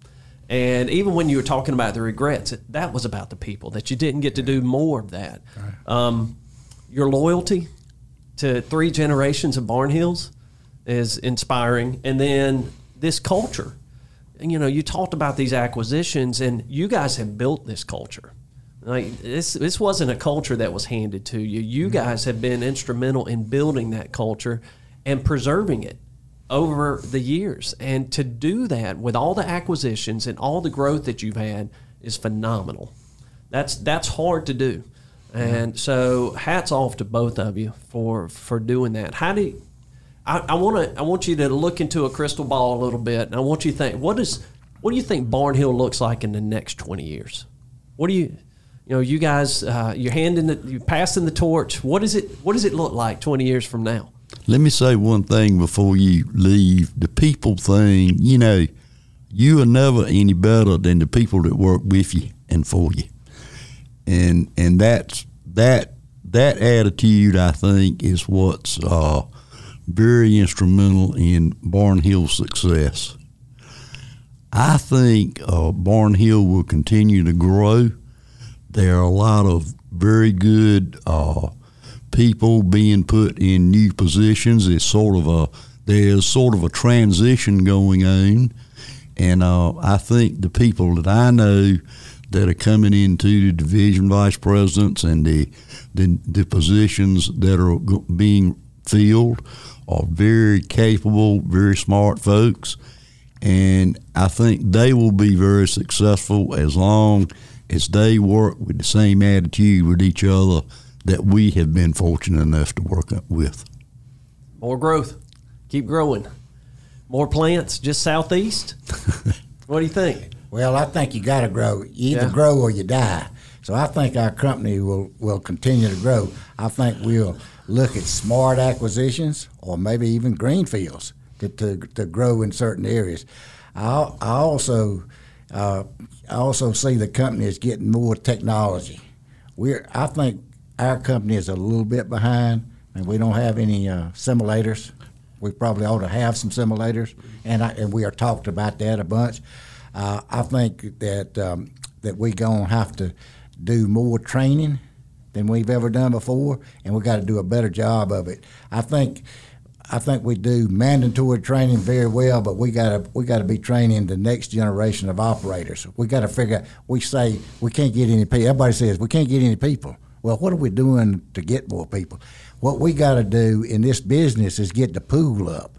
And even when you were talking about the regrets, that was about the people that you didn't get to do more of that. Um, your loyalty to three generations of Barnhills is inspiring, and then this culture. And, you know, you talked about these acquisitions, and you guys have built this culture. Like this, this wasn't a culture that was handed to you. You guys have been instrumental in building that culture and preserving it over the years. And to do that with all the acquisitions and all the growth that you've had is phenomenal. That's that's hard to do. And so hats off to both of you for for doing that. How do you, I want to I want you to look into a crystal ball a little bit and I want you to think what is what do you think Barnhill looks like in the next 20 years? What do you you know, you guys, uh, you're handing the, you're passing the torch. What is it? What does it look like 20 years from now? Let me say one thing before you leave. The people thing, you know, you are never any better than the people that work with you and for you, and and that's that that attitude. I think is what's uh, very instrumental in Barnhill's success. I think uh, Barnhill will continue to grow there are a lot of very good uh, people being put in new positions. It's sort of a there's sort of a transition going on, and uh, I think the people that I know that are coming into the division vice presidents and the the, the positions that are being filled are very capable, very smart folks, and I think they will be very successful as long as they work with the same attitude with each other that we have been fortunate enough to work with. More growth. Keep growing. More plants just southeast. [LAUGHS] what do you think? Well, I think you got to grow. You either yeah. grow or you die. So I think our company will, will continue to grow. I think we'll look at smart acquisitions or maybe even greenfields to, to, to grow in certain areas. I, I also uh, I also see the company is getting more technology. We're, I think our company is a little bit behind, and we don't have any uh, simulators. We probably ought to have some simulators, and, I, and we are talked about that a bunch. Uh, I think that um, that we're gonna have to do more training than we've ever done before, and we got to do a better job of it. I think I think we do mandatory training very well, but we gotta we gotta be training the next generation of operators. We gotta figure. We say we can't get any people. Everybody says we can't get any people. Well, what are we doing to get more people? What we got to do in this business is get the pool up.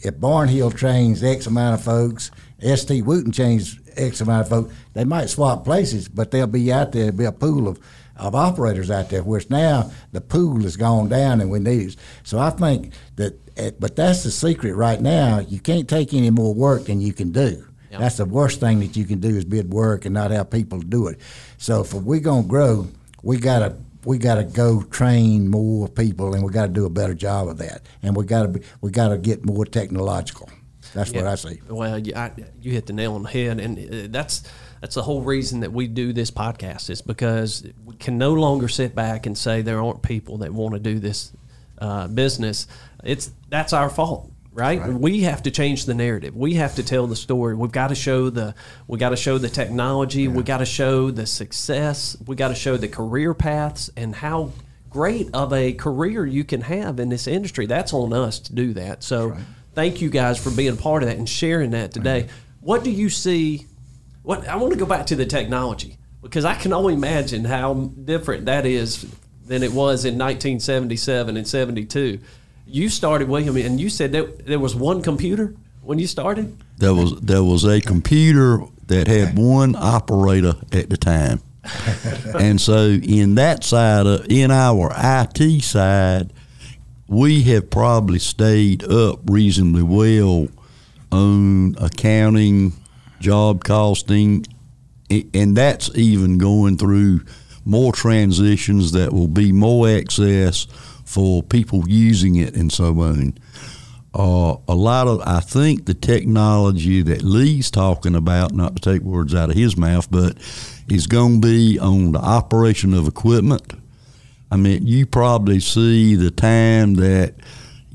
If Barnhill trains X amount of folks, ST Wooten trains X amount of folks, they might swap places, but they'll be out there. There'll be a pool of of operators out there, whereas now the pool has gone down and we need it. So I think that, eh, but that's the secret right now. You can't take any more work than you can do. That's the worst thing that you can do is bid work and not have people do it. So if we're gonna grow, we gotta we got to go train more people, and we got to do a better job of that. And we got to be, we got to get more technological. That's yeah. what I see. Well, you, I, you hit the nail on the head, and uh, that's that's the whole reason that we do this podcast is because we can no longer sit back and say there aren't people that want to do this uh, business. It's that's our fault. Right? right? We have to change the narrative. We have to tell the story. We've got to show the we got to show the technology. Yeah. We got to show the success. We got to show the career paths and how great of a career you can have in this industry. That's on us to do that. So, right. thank you guys for being part of that and sharing that today. What do you see what I want to go back to the technology because I can only imagine how different that is than it was in 1977 and 72. You started William, and you said that there was one computer when you started. There was there was a computer that had one operator at the time, [LAUGHS] and so in that side of in our IT side, we have probably stayed up reasonably well on accounting job costing, and that's even going through more transitions that will be more access for people using it and so on. uh, a lot of I think the technology that Lee's talking about, not to take words out of his mouth, but is going to be on the operation of equipment. I mean, you probably see the time that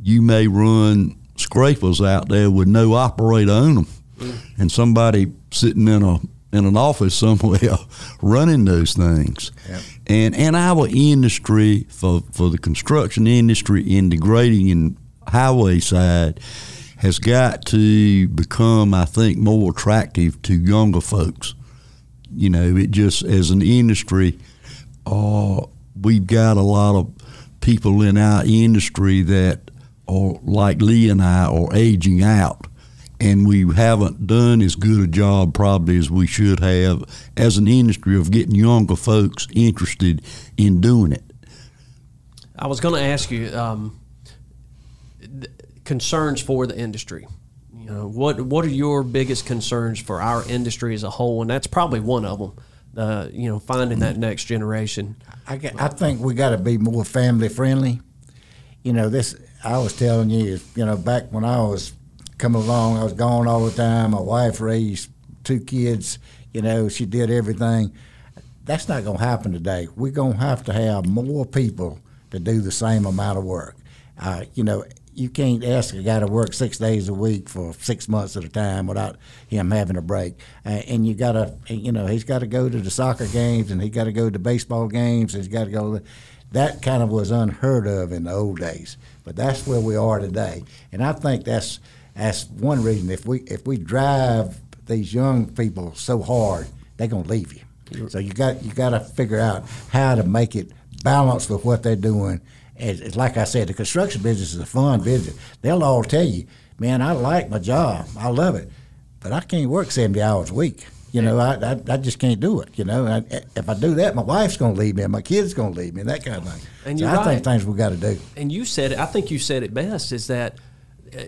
you may run scrapers out there with no operator on them, mm. and somebody sitting in a in an office somewhere [LAUGHS] running those things. Yep. And and our industry for for the construction industry in the grading and highway side has got to become, I think, more attractive to younger folks. You know, it just as an industry, uh, we've got a lot of people in our industry that are like Lee and I are aging out and we haven't done as good a job probably as we should have as an industry of getting younger folks interested in doing it. I was going to ask you um, concerns for the industry. You know, what what are your biggest concerns for our industry as a whole? And that's probably one of them. Uh, you know, finding that next generation. I, I think we got to be more family friendly. You know, this I was telling you, you know, back when I was come along. I was gone all the time. My wife raised two kids. You know, she did everything. That's not going to happen today. We're going to have to have more people to do the same amount of work. Uh, you know, you can't ask a guy to work six days a week for six months at a time without him having a break. Uh, and you got to, you know, he's got to go to the soccer games and he got to go to baseball games. And he's got to go. That kind of was unheard of in the old days, but that's where we are today. And I think that's that's one reason. If we if we drive these young people so hard, they're gonna leave you. So you got you got to figure out how to make it balance with what they're doing. It's, it's like I said, the construction business is a fun business. They'll all tell you, man, I like my job, I love it, but I can't work seventy hours a week. You know, I, I, I just can't do it. You know, I, if I do that, my wife's going to leave me, and my kids going to leave me, and that kind of thing. And so I right. think things we got to do. And you said, it, I think you said it best, is that uh,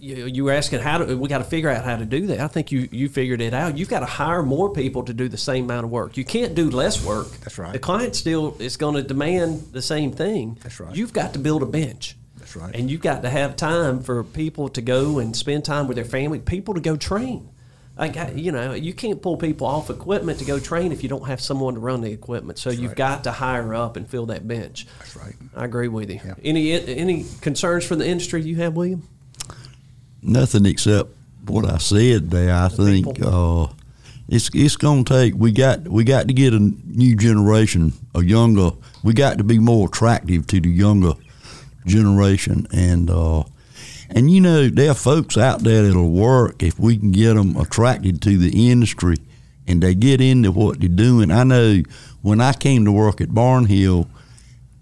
you, you were asking how to we got to figure out how to do that. I think you you figured it out. You've got to hire more people to do the same amount of work. You can't do less work. That's right. The client still is going to demand the same thing. That's right. You've got to build a bench. That's right. And you've got to have time for people to go and spend time with their family, people to go train. Like you know, you can't pull people off equipment to go train if you don't have someone to run the equipment. So That's you've right. got to hire up and fill that bench. That's right. I agree with you. Yeah. Any any concerns from the industry you have, William? Nothing except what I said there. I think uh, it's it's going to take. We got we got to get a new generation, a younger. We got to be more attractive to the younger generation, and uh, and you know there are folks out there that'll work if we can get them attracted to the industry, and they get into what they're doing. I know when I came to work at Barnhill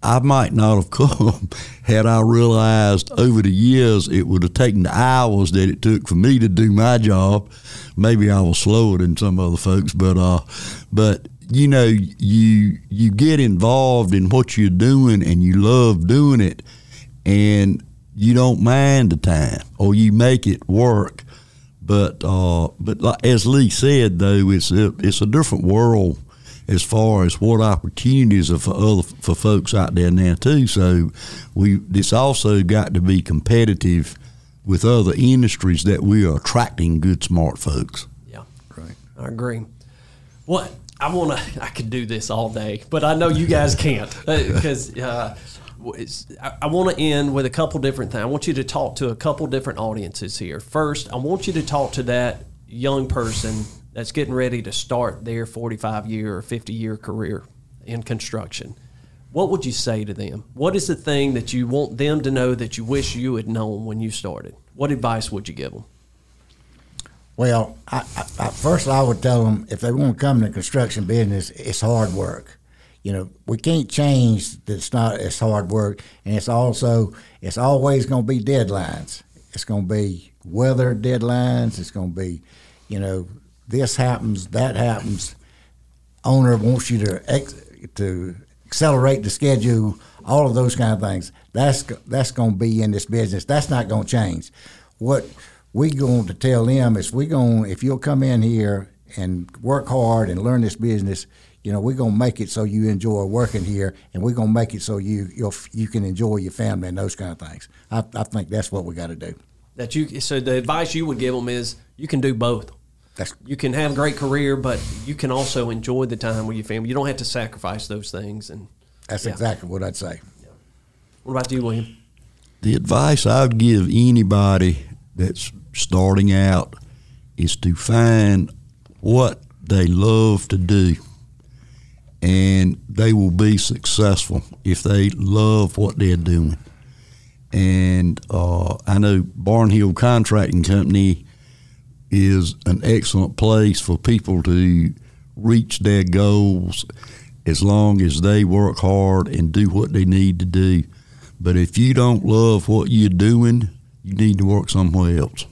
I might not have come had I realized over the years it would have taken the hours that it took for me to do my job. Maybe I was slower than some other folks, but uh, but you know, you you get involved in what you're doing and you love doing it, and you don't mind the time or you make it work. But uh, but as Lee said, though, it's a, it's a different world as far as what opportunities are for other for folks out there now too. So we it's also got to be competitive with other industries that we are attracting good smart folks. Yeah, right. I agree. What I want to, I could do this all day, but I know you guys can't because. Uh, I want to end with a couple different things. I want you to talk to a couple different audiences here. First, I want you to talk to that young person that's getting ready to start their 45 year or 50 year career in construction, what would you say to them? What is the thing that you want them to know that you wish you had known when you started? What advice would you give them? Well, I, I, first I would tell them if they want to come to the construction business, it's hard work. You know, we can't change that it's not it's hard work, and it's also it's always going to be deadlines. It's going to be weather deadlines. It's going to be, you know, this happens, that happens. Owner wants you to ex- to accelerate the schedule, all of those kind of things. That's that's going to be in this business. That's not going to change. What we going to tell them is we going if you'll come in here and work hard and learn this business, you know, we're gonna make it so you enjoy working here, and we're gonna make it so you you you can enjoy your family and those kind of things. I, I think that's what we got to do. That you so the advice you would give them is you can do both. That's You can have a great career, but you can also enjoy the time with your family. You don't have to sacrifice those things. And that's Yeah. exactly what I'd say. what about you, William? The advice I'd give anybody that's starting out is to find what they love to do, and they will be successful if they love what they're doing. And uh, I know Barnhill Contracting Company is an excellent place for people to reach their goals as long as they work hard and do what they need to do. But if you don't love what you're doing, you need to work somewhere else.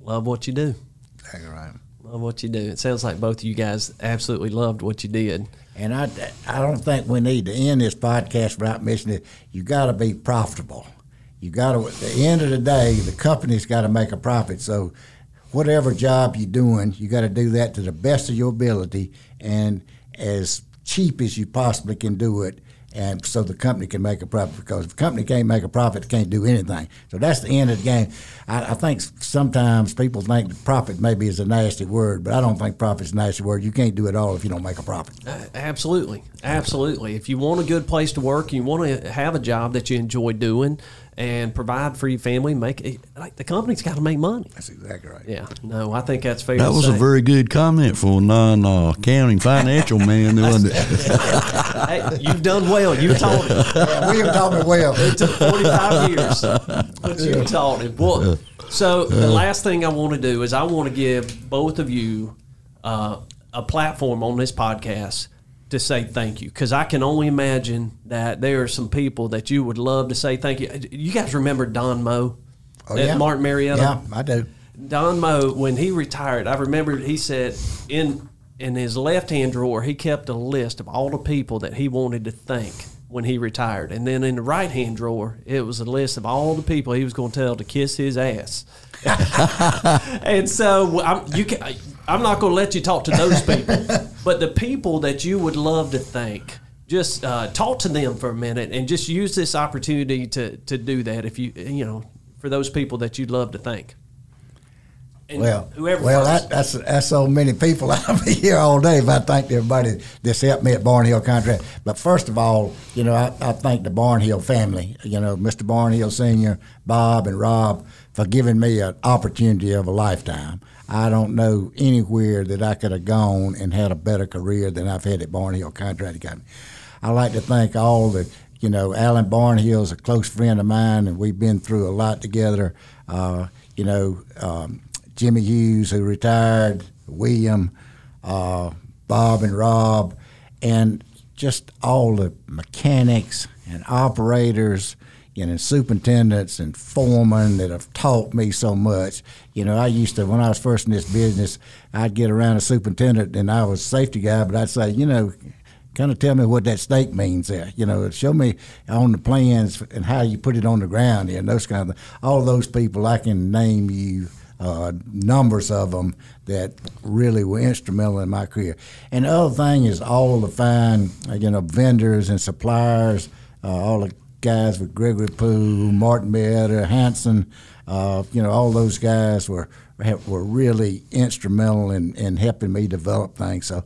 Love what you do. Exactly right. Love what you do. It sounds like both of you guys absolutely loved what you did. And I, I don't think we need to end this podcast without mentioning it. You got to be profitable. You got to. At the end of the day, the company's got to make a profit. So, whatever job you're doing, you got to do that to the best of your ability and as cheap as you possibly can do it. And so the company can make a profit because if the company can't make a profit, it can't do anything. So that's the end of the game. I, I think sometimes people think that profit maybe is a nasty word, but I don't think profit's a nasty word. You can't do it all if you don't make a profit. Uh, Absolutely, absolutely. If you want a good place to work, you want to have a job that you enjoy doing, and provide for your family. Make it, like the company's got to make money. That's exactly right. Yeah, no, I think that's fair. That to was a very good comment for a non-accounting financial man, [LAUGHS] wasn't it? Hey, you've done well. You taught him. Yeah, William taught me well. It took 45 years, but you taught him. Well, so the last thing I want to do is I want to give both of you uh, a platform on this podcast to say thank you because I can only imagine that there are some people that you would love to say thank you. You guys remember Don Moe Oh, yeah. Martin Marietta? Yeah, I do. Don Moe, when he retired, I remember he said in in his left hand drawer he kept a list of all the people that he wanted to thank when he retired, and then in the right hand drawer it was a list of all the people he was going to tell to kiss his ass. [LAUGHS] and so I'm, you can, I'm not going to let you talk to those people, [LAUGHS] but the people that you would love to thank. Just uh, talk to them for a minute, and just use this opportunity to, to do that. If you you know, for those people that you'd love to thank. And Well, whoever well, that, that's that's so many people. [LAUGHS] I'll be here all day if I thank everybody that's helped me at Barnhill Contract. But first of all, you know, I, I thank the Barnhill family. You know, Mr. Barnhill Senior, Bob, and Rob for giving me an opportunity of a lifetime. I don't know anywhere that I could have gone and had a better career than I've had at Barnhill Contracting Company. I like to thank all the, you know, Alan Barnhill is a close friend of mine, and we've been through a lot together. Uh, you know, um, Jimmy Hughes, who retired, William, uh, Bob, and Rob, and just all the mechanics and operators, you know, superintendents and foremen that have taught me so much. You know, I used to, when I was first in this business, I'd get around a superintendent and I was safety guy, but I'd say, you know, kind of tell me what that stake means there. You know, show me on the plans and how you put it on the ground and those kind of. All those people, I can name you uh, numbers of them that really were instrumental in my career. And the other thing is all the fine, you know, vendors and suppliers, uh, all the guys with Gregory Poole, Martin Marietta, Hanson, uh, you know, all those guys were were really instrumental in, in helping me develop things. So,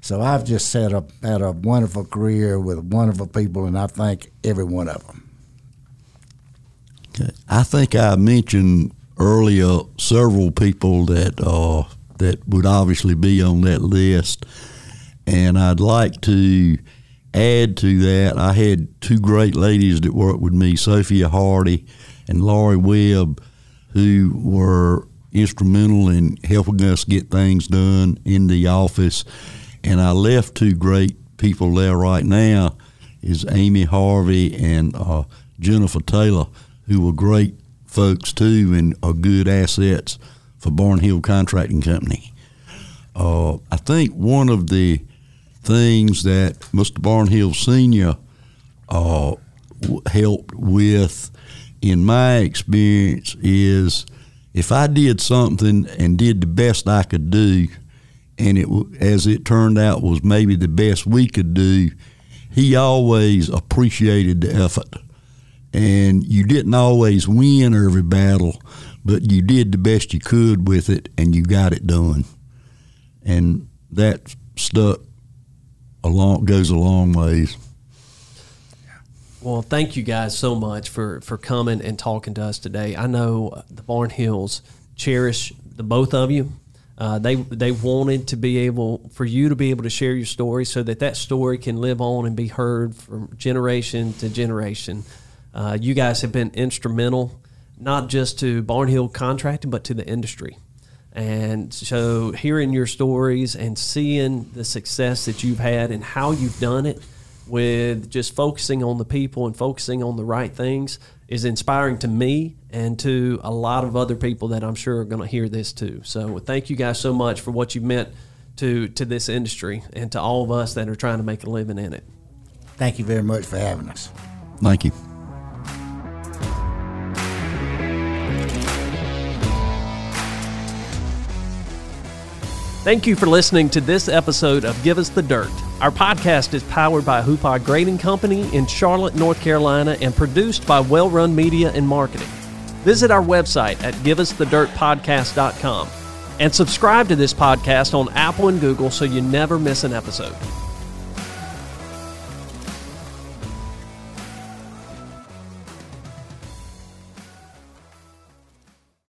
so I've just had a had a wonderful career with wonderful people, and I thank every one of them. Okay. I think I mentioned earlier several people that uh, that would obviously be on that list, and I'd like to add to that. I had two great ladies that worked with me, Sophia Hardy and Laurie Webb, who were instrumental in helping us get things done in the office. And I left two great people there right now is Amy Harvey and uh, Jennifer Taylor, who were great folks too and are good assets for Barnhill Contracting Company. Uh, I think one of the things that Mr. Barnhill Senior uh, helped with, in my experience, is if I did something and did the best I could do, and it as it turned out was maybe the best we could do. He always appreciated the effort, and you didn't always win every battle, but you did the best you could with it, and you got it done, and that stuck a long goes a long ways. Well, thank you guys so much for for coming and talking to us today. I know the Barnhills cherish the both of you. Uh, they they wanted to be able for you to be able to share your story so that that story can live on and be heard from generation to generation. Uh, you guys have been instrumental, not just to Barnhill contracting, but to the industry. And so, hearing your stories and seeing the success that you've had and how you've done it with just focusing on the people and focusing on the right things is inspiring to me and to a lot of other people that I'm sure are going to hear this too. So thank you guys so much for what you've meant to to this industry and to all of us that are trying to make a living in it. Thank you very much for having us. Thank you. Thank you for listening to this episode of Give Us the Dirt. Our podcast is powered by Hoopaugh Grading Company in Charlotte, North Carolina, and produced by Well Run Media and Marketing. Visit our website at giveusthedirtpodcast.com and subscribe to this podcast on Apple and Google so you never miss an episode.